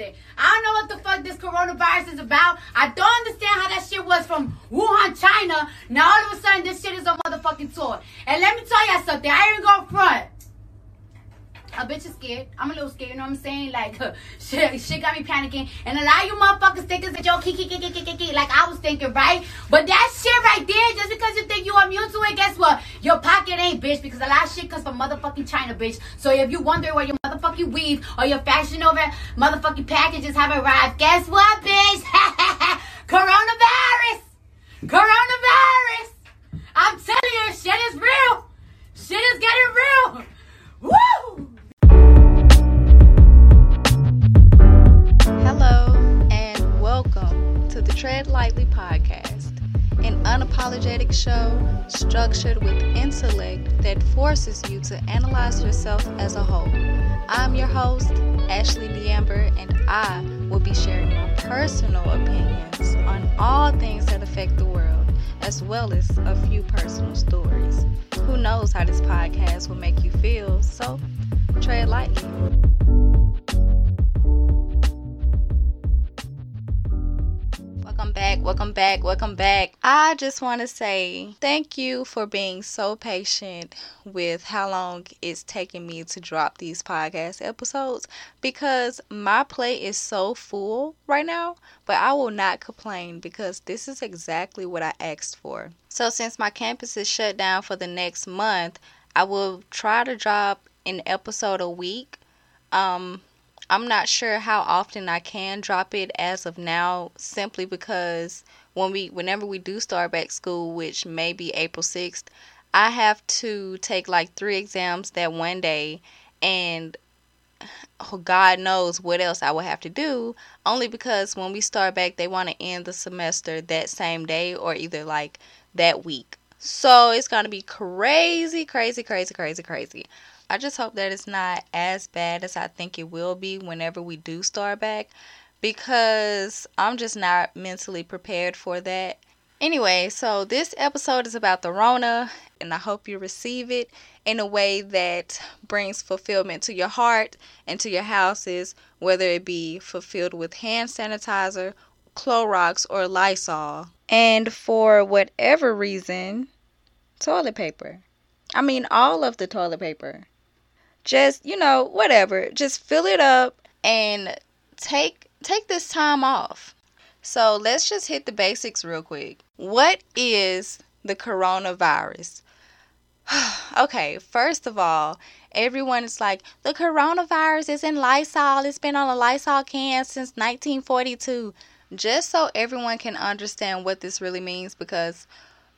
something. I don't know what the fuck this coronavirus is about. I don't understand how that shit was from Wuhan, China. Now all of a sudden this shit is on motherfucking tour. And let me tell y'all something. I ain't gonna front a bitch is scared. I'm a little scared, you know what I'm saying? Like, shit, shit got me panicking. And a lot of you motherfuckers think it's a joke, kiki, kiki, kiki, kiki, like I was thinking, right? But that shit right there, just because you think you are immune to it, guess what? Your pocket ain't, bitch, because a lot of shit comes from motherfucking China, bitch. So if you wonder where your motherfucking weave or your Fashion Nova motherfucking packages have arrived, guess what, bitch? Coronavirus! Coronavirus! I'm telling you, shit is real! Shit is getting real! Woo! Hello and welcome to the Tread Lightly podcast, an unapologetic show structured with intellect that forces you to analyze yourself as a whole. I'm your host, Ashley DeAmber, and I will be sharing my personal opinions on all things that affect the world, as well as a few personal stories. Who knows how this podcast will make you feel, so tread lightly. Back, welcome back, welcome back. I just want to say thank you for being so patient with how long it's taking me to drop these podcast episodes because my plate is so full right now, but I will not complain because this is exactly what I asked for. So, since my campus is shut down for the next month, I will try to drop an episode a week. Um, I'm not sure how often I can drop it as of now, simply because when we, whenever we do start back school, which may be April 6th, I have to take like three exams that one day, and oh, God knows what else I will have to do. Only because when we start back, they want to end the semester that same day or either like that week. So it's gonna be crazy, crazy, crazy, crazy, crazy. I just hope that it's not as bad as I think it will be whenever we do start back because I'm just not mentally prepared for that. Anyway, so this episode is about the Rona, and I hope you receive it in a way that brings fulfillment to your heart and to your houses, whether it be fulfilled with hand sanitizer, Clorox, or Lysol. And for whatever reason, toilet paper. I mean, all of the toilet paper just you know whatever. Just fill it up and take take this time off. So let's just hit the basics real quick. What is the coronavirus? Okay first of all everyone is like the coronavirus is in lysol. It's been on a lysol can since 1942 just so everyone can understand what this really means because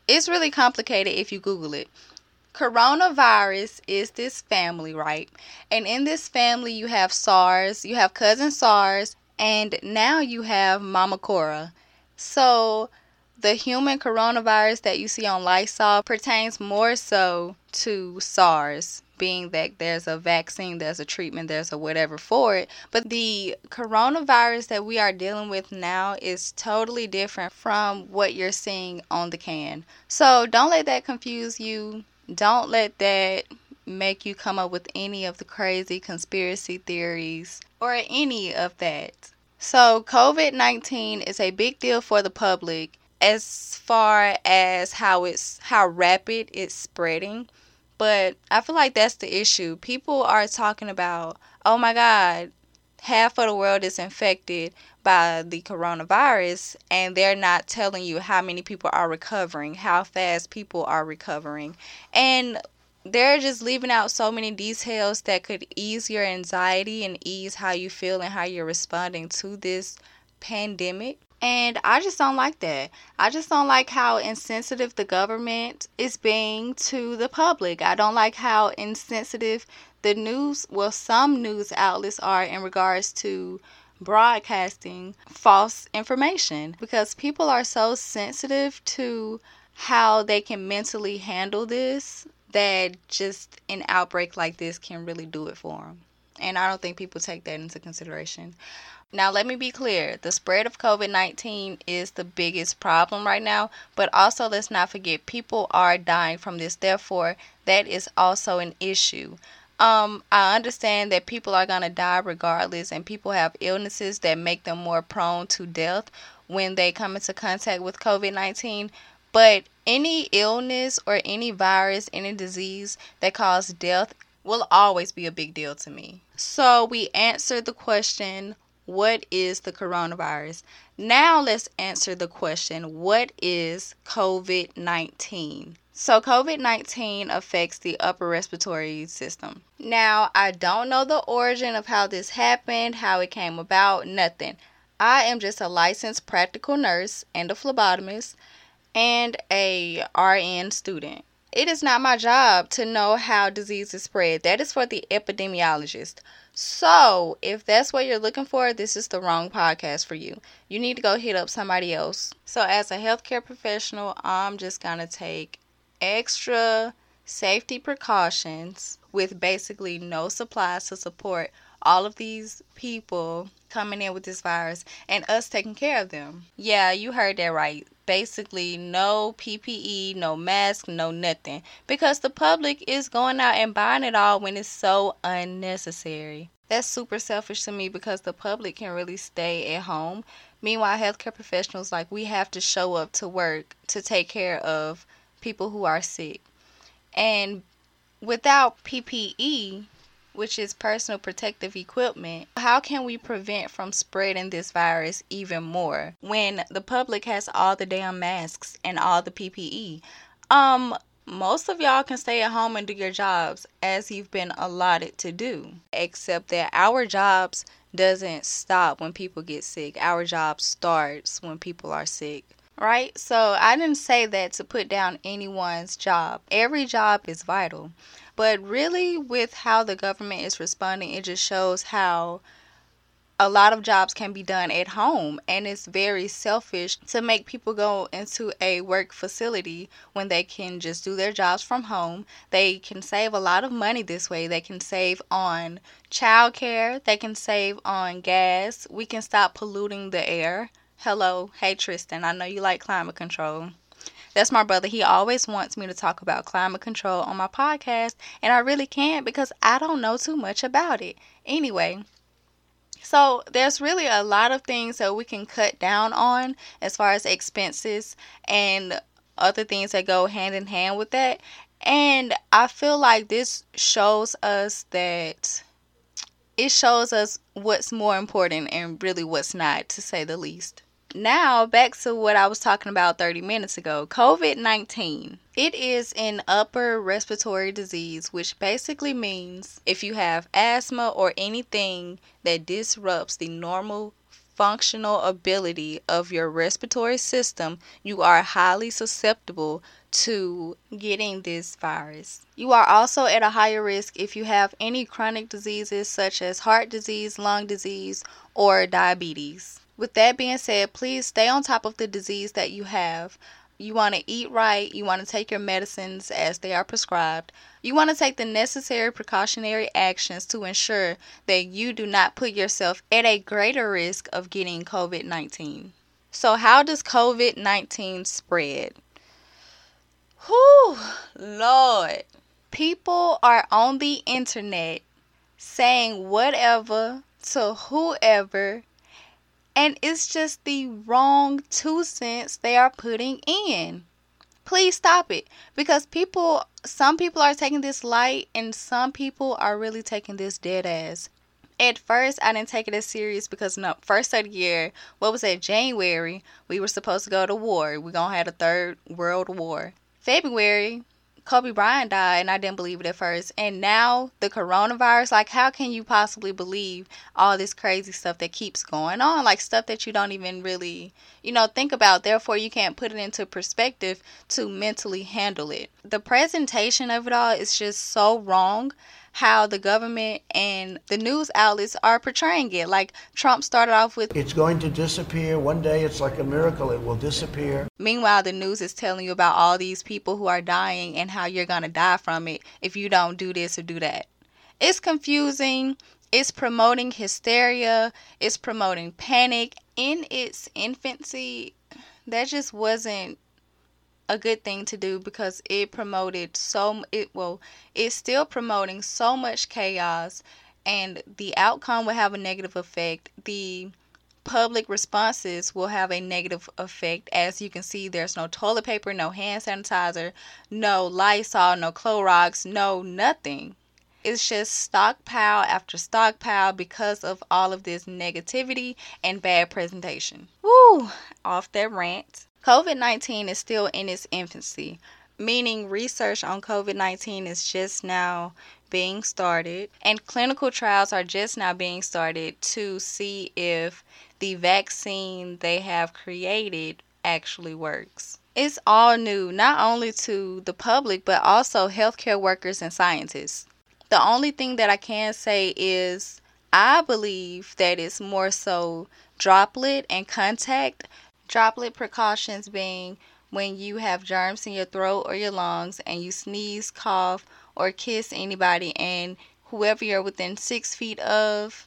it's really complicated if you google it coronavirus is this family, right? And in this family, you have SARS, you have cousin SARS, and now you have Mama Cora. So the human coronavirus that you see on Lysol pertains more so to SARS, being that there's a vaccine, there's a treatment, there's a whatever for it. But the coronavirus that we are dealing with now is totally different from what you're seeing on the can. So don't let that confuse you. Don't let that make you come up with any of the crazy conspiracy theories or any of that. So, COVID 19 is a big deal for the public as far as how it's how rapid it's spreading. But I feel like that's the issue. People are talking about, oh my God, half of the world is infected by the coronavirus and they're not telling you how many people are recovering, how fast people are recovering. And they're just leaving out so many details that could ease your anxiety and ease how you feel and how you're responding to this pandemic. And I just don't like that. I just don't like how insensitive the government is being to the public. I don't like how insensitive the news, well, some news outlets are in regards to broadcasting false information because people are so sensitive to how they can mentally handle this that just an outbreak like this can really do it for them. And I don't think people take that into consideration. Now, let me be clear the spread of COVID 19 is the biggest problem right now, but also let's not forget people are dying from this. Therefore, that is also an issue. Um, I understand that people are going to die regardless, and people have illnesses that make them more prone to death when they come into contact with COVID 19. But any illness or any virus, any disease that causes death will always be a big deal to me. So we answered the question what is the coronavirus? Now let's answer the question what is COVID 19? So, COVID 19 affects the upper respiratory system. Now, I don't know the origin of how this happened, how it came about, nothing. I am just a licensed practical nurse and a phlebotomist and a RN student. It is not my job to know how diseases spread. That is for the epidemiologist. So, if that's what you're looking for, this is the wrong podcast for you. You need to go hit up somebody else. So, as a healthcare professional, I'm just going to take extra safety precautions with basically no supplies to support all of these people coming in with this virus and us taking care of them. Yeah, you heard that right. Basically, no PPE, no mask, no nothing. Because the public is going out and buying it all when it's so unnecessary. That's super selfish to me because the public can really stay at home. Meanwhile, healthcare professionals, like, we have to show up to work to take care of people who are sick. And without PPE, which is personal protective equipment, how can we prevent from spreading this virus even more when the public has all the damn masks and all the PPE? Um, most of y'all can stay at home and do your jobs as you've been allotted to do, except that our jobs doesn't stop when people get sick. Our job starts when people are sick right? So I didn't say that to put down anyone's job. Every job is vital. But really, with how the government is responding, it just shows how a lot of jobs can be done at home and it's very selfish to make people go into a work facility when they can just do their jobs from home they can save a lot of money this way they can save on childcare they can save on gas we can stop polluting the air Hello, hey Tristan. I know you like climate control. That's my brother. He always wants me to talk about climate control on my podcast, and I really can't because I don't know too much about it. Anyway, so there's really a lot of things that we can cut down on as far as expenses and other things that go hand in hand with that. And I feel like this shows us that it shows us what's more important and really what's not, to say the least now back to what I was talking about 30 minutes ago COVID 19. It is an upper respiratory disease, which basically means if you have asthma or anything that disrupts the normal functional ability of your respiratory system, you are highly susceptible to getting this virus. You are also at a higher risk if you have any chronic diseases such as heart disease, lung disease, or diabetes. With that being said, please stay on top of the disease that you have. You want to eat right. You want to take your medicines as they are prescribed. You want to take the necessary precautionary actions to ensure that you do not put yourself at a greater risk of getting COVID 19. So, how does COVID 19 spread? Whew, Lord. People are on the internet saying whatever to whoever and it's just the wrong two cents they are putting in. Please stop it because people, some people are taking this light and some people are really taking this dead ass. At first, I didn't take it as serious because no, first of the year, what was that? January, we were supposed to go to war. We're gonna have a third world war. February, Kobe Bryant died and I didn't believe it at first. And now the coronavirus, like how can you possibly believe all this crazy stuff that keeps going on? Like stuff that you don't even really, you know, think about. Therefore, you can't put it into perspective to mentally handle it. The presentation of it all is just so wrong how the government and the news outlets are portraying it. Like Trump started off with It's going to disappear. One day it's like a miracle, it will disappear. Meanwhile, the news is telling you about all these people who are dying and how you're going to die from it if you don't do this or do that. It's confusing. It's promoting hysteria. It's promoting panic. In its infancy, that just wasn't a good thing to do because it promoted so it well it's still promoting so much chaos and the outcome will have a negative effect the public responses will have a negative effect as you can see there's no toilet paper no hand sanitizer no lysol no clorox no nothing it's just stockpile after stockpile because of all of this negativity and bad presentation. Woo! Off that rant. COVID 19 is still in its infancy, meaning research on COVID 19 is just now being started, and clinical trials are just now being started to see if the vaccine they have created actually works. It's all new, not only to the public, but also healthcare workers and scientists. The only thing that I can say is I believe that it's more so droplet and contact. Droplet precautions being when you have germs in your throat or your lungs and you sneeze, cough, or kiss anybody, and whoever you're within six feet of,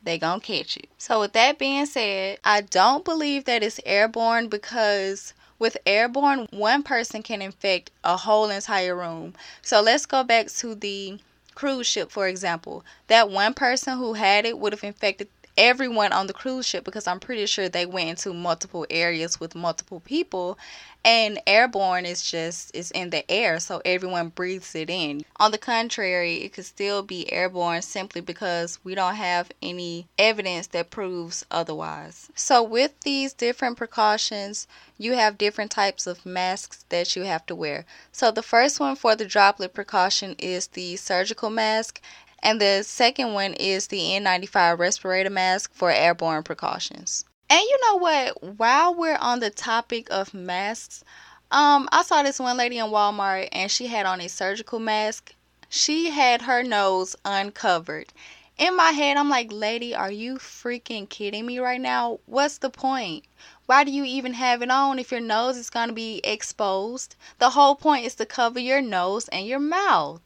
they gonna catch you. So with that being said, I don't believe that it's airborne because with airborne, one person can infect a whole entire room. So let's go back to the cruise ship, for example, that one person who had it would have infected everyone on the cruise ship because I'm pretty sure they went into multiple areas with multiple people and airborne is just is in the air so everyone breathes it in. On the contrary it could still be airborne simply because we don't have any evidence that proves otherwise. So with these different precautions you have different types of masks that you have to wear. So the first one for the droplet precaution is the surgical mask and the second one is the N95 respirator mask for airborne precautions. And you know what? While we're on the topic of masks, um, I saw this one lady in Walmart and she had on a surgical mask. She had her nose uncovered. In my head, I'm like, lady, are you freaking kidding me right now? What's the point? Why do you even have it on if your nose is going to be exposed? The whole point is to cover your nose and your mouth.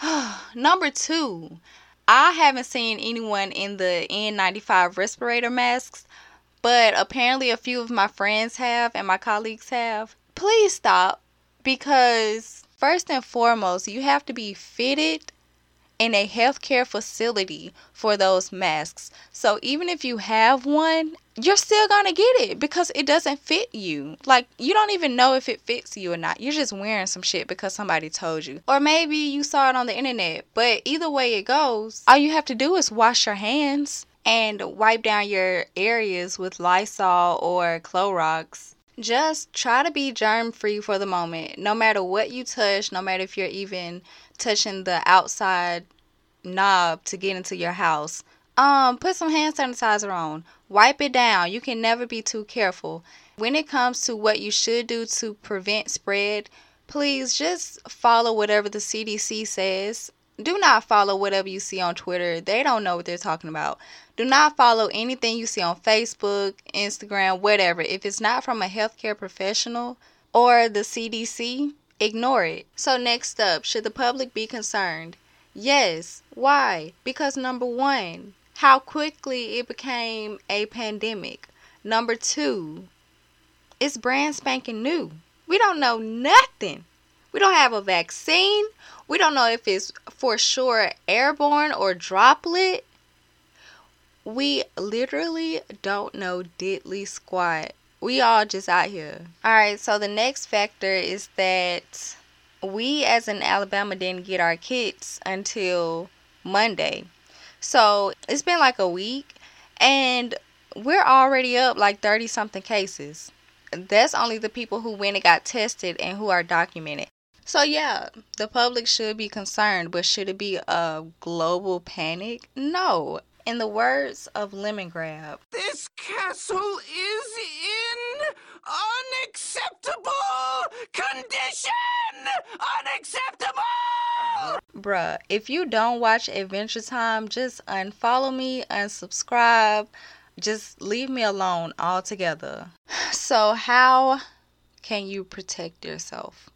Number two, I haven't seen anyone in the N95 respirator masks, but apparently a few of my friends have and my colleagues have. Please stop because, first and foremost, you have to be fitted in a healthcare facility for those masks. So even if you have one, you're still gonna get it because it doesn't fit you. Like you don't even know if it fits you or not. You're just wearing some shit because somebody told you. Or maybe you saw it on the internet. But either way it goes, all you have to do is wash your hands and wipe down your areas with Lysol or Clorox. Just try to be germ free for the moment. No matter what you touch, no matter if you're even touching the outside knob to get into your house, um, put some hand sanitizer on. Wipe it down. You can never be too careful. When it comes to what you should do to prevent spread, please just follow whatever the CDC says. Do not follow whatever you see on Twitter. They don't know what they're talking about. Do not follow anything you see on Facebook, Instagram, whatever. If it's not from a healthcare professional or the CDC, ignore it. So, next up, should the public be concerned? Yes. Why? Because number one, how quickly it became a pandemic. Number two, it's brand spanking new. We don't know nothing. We don't have a vaccine. We don't know if it's for sure airborne or droplet. We literally don't know diddly squat. We all just out here. Alright, so the next factor is that we as in Alabama didn't get our kits until Monday. So it's been like a week and we're already up like 30 something cases. That's only the people who went and got tested and who are documented. So yeah, the public should be concerned, but should it be a global panic? No. In the words of Lemon Lemongrab, this castle is in unacceptable condition! Unacceptable! Bruh, if you don't watch Adventure Time, just unfollow me, unsubscribe, just leave me alone altogether. So, how can you protect yourself?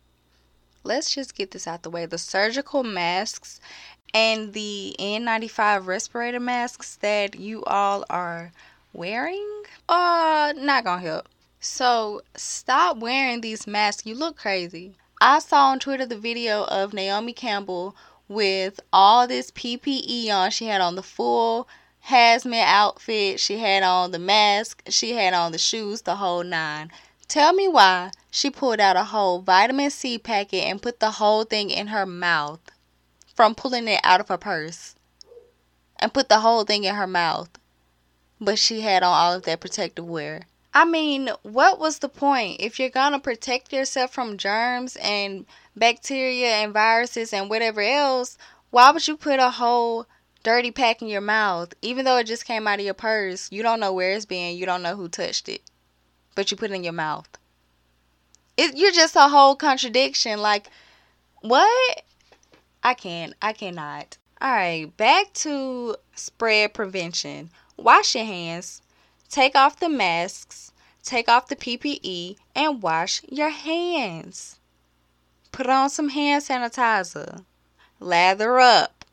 Let's just get this out the way. The surgical masks and the N95 respirator masks that you all are wearing are not gonna help. So stop wearing these masks. You look crazy. I saw on Twitter the video of Naomi Campbell with all this PPE on. She had on the full hazmat outfit, she had on the mask, she had on the shoes, the whole nine. Tell me why she pulled out a whole vitamin C packet and put the whole thing in her mouth from pulling it out of her purse and put the whole thing in her mouth. But she had on all of that protective wear. I mean, what was the point? If you're gonna protect yourself from germs and bacteria and viruses and whatever else, why would you put a whole dirty pack in your mouth, even though it just came out of your purse? You don't know where it's been, you don't know who touched it, but you put it in your mouth. It, you're just a whole contradiction. Like, what? I can't. I cannot. All right, back to spread prevention. Wash your hands, take off the masks, take off the PPE, and wash your hands. Put on some hand sanitizer. Lather up.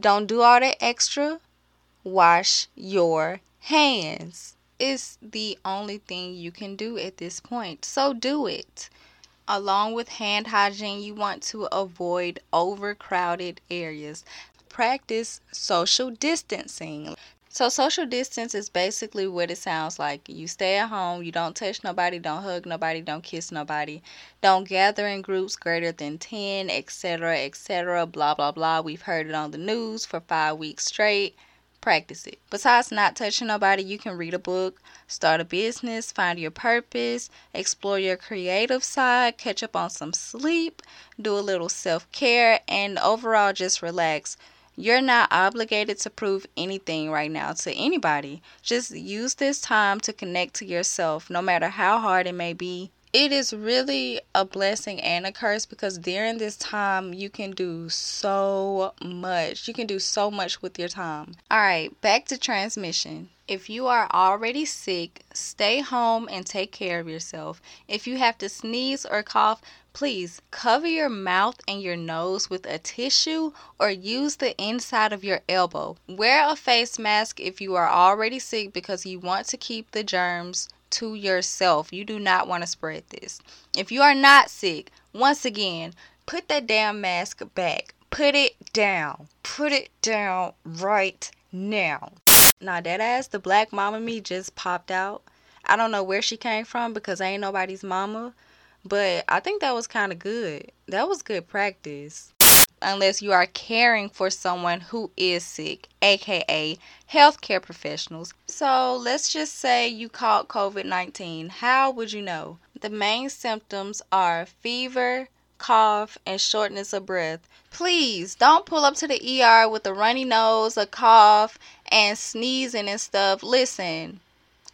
Don't do all that extra. Wash your hands. It's the only thing you can do at this point. So do it. Along with hand hygiene, you want to avoid overcrowded areas. Practice social distancing. So, social distance is basically what it sounds like. You stay at home, you don't touch nobody, don't hug nobody, don't kiss nobody, don't gather in groups greater than 10, etc., etc., blah, blah, blah. We've heard it on the news for five weeks straight practice it. Besides not touching nobody, you can read a book, start a business, find your purpose, explore your creative side, catch up on some sleep, do a little self care, and overall just relax. You're not obligated to prove anything right now to anybody. Just use this time to connect to yourself, no matter how hard it may be it is really a blessing and a curse because during this time you can do so much. You can do so much with your time. All right, back to transmission. If you are already sick, stay home and take care of yourself. If you have to sneeze or cough, please cover your mouth and your nose with a tissue or use the inside of your elbow. Wear a face mask if you are already sick because you want to keep the germs to yourself. You do not want to spread this. If you are not sick, once again, put that damn mask back. Put it down. Put it down right now. Now that ass, the black mama me just popped out. I don't know where she came from because I ain't nobody's mama, but I think that was kind of good. That was good practice unless you are caring for someone who is sick, aka healthcare professionals. So let's just say you caught COVID 19. How would you know? The main symptoms are fever, cough, and shortness of breath. Please don't pull up to the ER with a runny nose, a cough, and sneezing and stuff. Listen,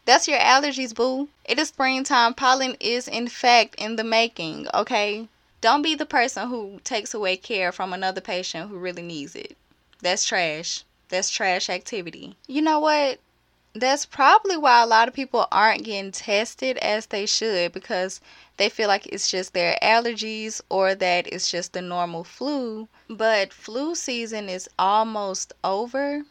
that's your allergies, boo. It is springtime. Pollen is, in fact, in the making, okay? Don't be the person who takes away care from another patient who really needs it. That's trash. That's trash activity. You know what? That's probably why a lot of people aren't getting tested as they should because they feel like it's just their allergies or that it's just the normal flu. But flu season is almost over.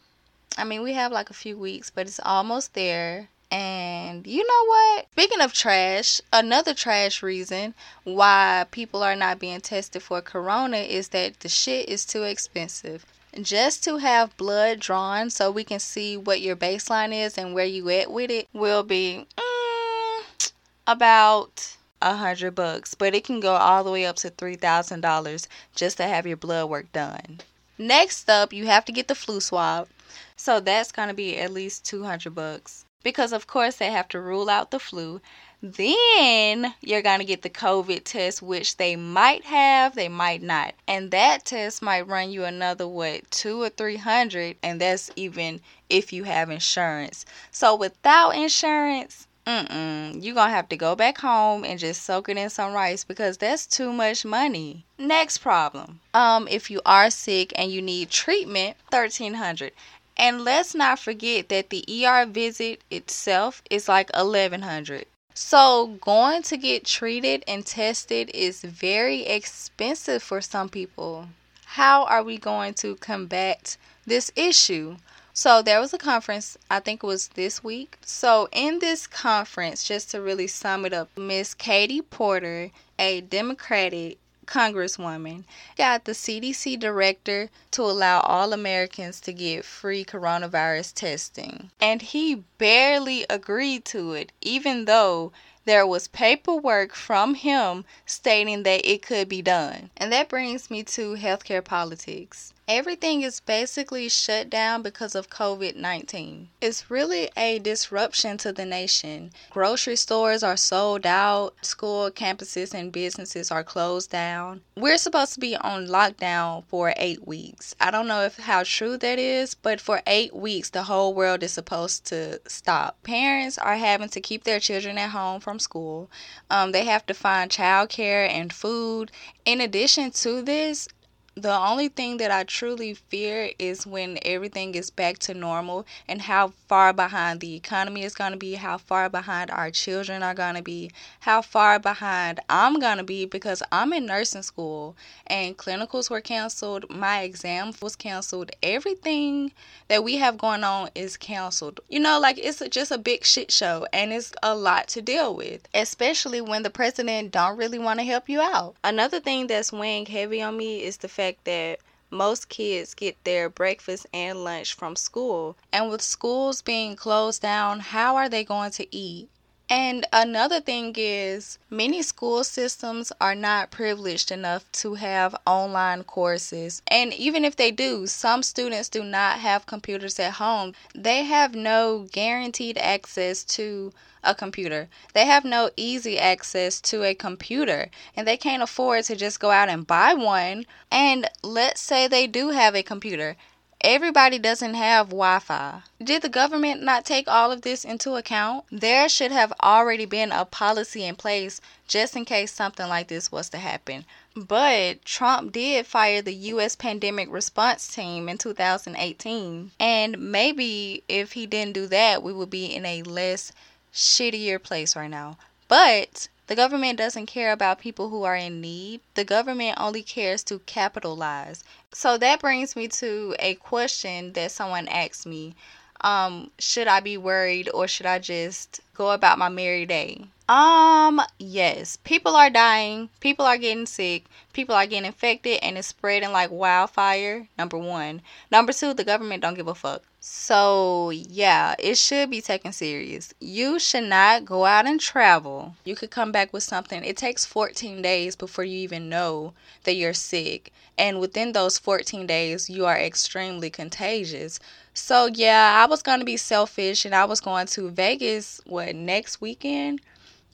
I mean, we have like a few weeks, but it's almost there. And you know what? Speaking of trash, another trash reason why people are not being tested for corona is that the shit is too expensive. Just to have blood drawn so we can see what your baseline is and where you at with it will be mm, about a hundred bucks, but it can go all the way up to three thousand dollars just to have your blood work done. Next up, you have to get the flu swab, so that's gonna be at least two hundred bucks because of course they have to rule out the flu. Then you're going to get the COVID test, which they might have, they might not. And that test might run you another, what, two or three hundred. And that's even if you have insurance. So without insurance, Mm-mm. You're gonna have to go back home and just soak it in some rice because that's too much money. Next problem. Um, if you are sick and you need treatment, thirteen hundred. And let's not forget that the ER visit itself is like 1100. So, going to get treated and tested is very expensive for some people. How are we going to combat this issue? So there was a conference, I think it was this week. So in this conference, just to really sum it up, Miss Katie Porter, a Democratic congresswoman, got the CDC director to allow all Americans to get free coronavirus testing. And he barely agreed to it, even though there was paperwork from him stating that it could be done. And that brings me to healthcare politics. Everything is basically shut down because of COVID 19. It's really a disruption to the nation. Grocery stores are sold out, school campuses and businesses are closed down. We're supposed to be on lockdown for eight weeks. I don't know if how true that is, but for eight weeks, the whole world is supposed to stop. Parents are having to keep their children at home from school. Um, they have to find childcare and food. In addition to this, the only thing that I truly fear is when everything is back to normal and how far behind the economy is going to be, how far behind our children are going to be, how far behind I'm going to be because I'm in nursing school and clinicals were canceled, my exam was canceled, everything that we have going on is canceled. You know, like it's just a big shit show and it's a lot to deal with, especially when the president don't really want to help you out. Another thing that's weighing heavy on me is the fact that most kids get their breakfast and lunch from school. And with schools being closed down, how are they going to eat? And another thing is, many school systems are not privileged enough to have online courses. And even if they do, some students do not have computers at home. They have no guaranteed access to a computer. They have no easy access to a computer and they can't afford to just go out and buy one. And let's say they do have a computer. Everybody doesn't have Wi Fi. Did the government not take all of this into account? There should have already been a policy in place just in case something like this was to happen. But Trump did fire the U.S. pandemic response team in 2018. And maybe if he didn't do that, we would be in a less shittier place right now. But the government doesn't care about people who are in need. The government only cares to capitalize. So that brings me to a question that someone asked me. Um, should I be worried or should I just go about my merry day? Um, yes. People are dying, people are getting sick, people are getting infected and it's spreading like wildfire. Number 1. Number 2, the government don't give a fuck. So, yeah, it should be taken serious. You should not go out and travel. You could come back with something. It takes 14 days before you even know that you're sick. And within those 14 days, you are extremely contagious. So, yeah, I was going to be selfish and I was going to Vegas, what, next weekend?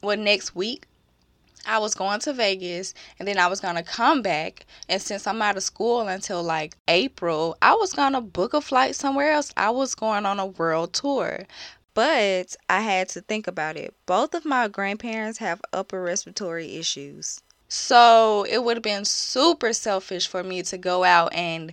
What, next week? I was going to Vegas and then I was going to come back. And since I'm out of school until like April, I was going to book a flight somewhere else. I was going on a world tour. But I had to think about it. Both of my grandparents have upper respiratory issues. So it would have been super selfish for me to go out and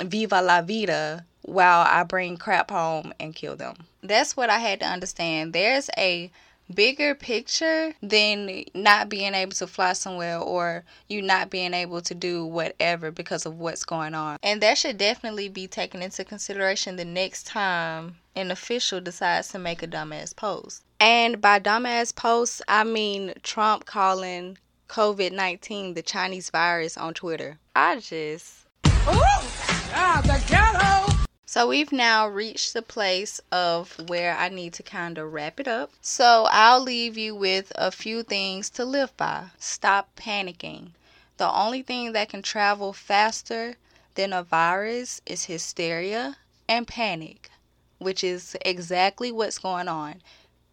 viva la vida while I bring crap home and kill them. That's what I had to understand. There's a bigger picture than not being able to fly somewhere or you not being able to do whatever because of what's going on. And that should definitely be taken into consideration the next time an official decides to make a dumbass post. And by dumbass post, I mean Trump calling COVID 19 the Chinese virus on Twitter. I just. Ooh! Ah, the ghetto! So we've now reached the place of where I need to kind of wrap it up. So I'll leave you with a few things to live by. Stop panicking. The only thing that can travel faster than a virus is hysteria and panic, which is exactly what's going on.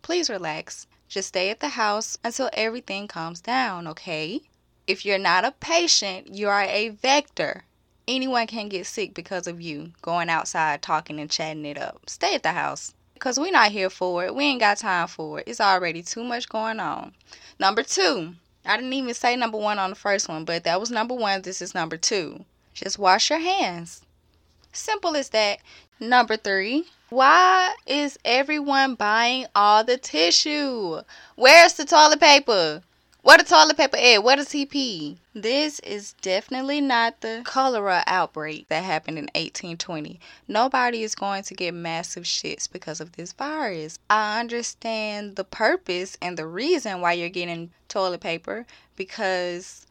Please relax. Just stay at the house until everything calms down, okay? If you're not a patient, you are a vector anyone can get sick because of you going outside talking and chatting it up. Stay at the house because we're not here for it. We ain't got time for it. It's already too much going on. Number two, I didn't even say number one on the first one, but that was number one. This is number two. Just wash your hands. Simple as that. Number three, why is everyone buying all the tissue? Where's the toilet paper? Where the toilet paper at? Where the TP? This is definitely not the cholera outbreak that happened in 1820. Nobody is going to get massive shits because of this virus. I understand the purpose and the reason why you're getting toilet paper because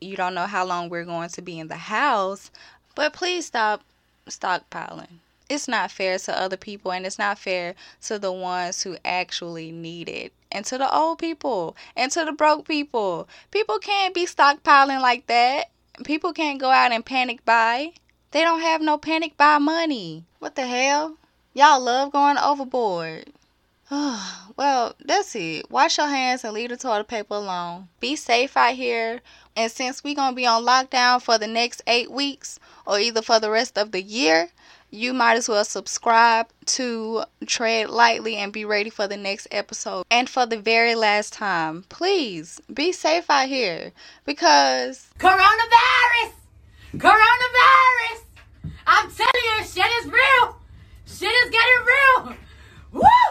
you don't know how long we're going to be in the house, but please stop stockpiling it's not fair to other people and it's not fair to the ones who actually need it and to the old people and to the broke people. People can't be stockpiling like that. People can't go out and panic buy. They don't have no panic buy money. What the hell? Y'all love going overboard. well, that's it. Wash your hands and leave the toilet paper alone. Be safe out here. And since we're going to be on lockdown for the next eight weeks or either for the rest of the year, you might as well subscribe to Tread Lightly and be ready for the next episode. And for the very last time, please be safe out here because Coronavirus! Coronavirus! I'm telling you, shit is real! Shit is getting real! Woo!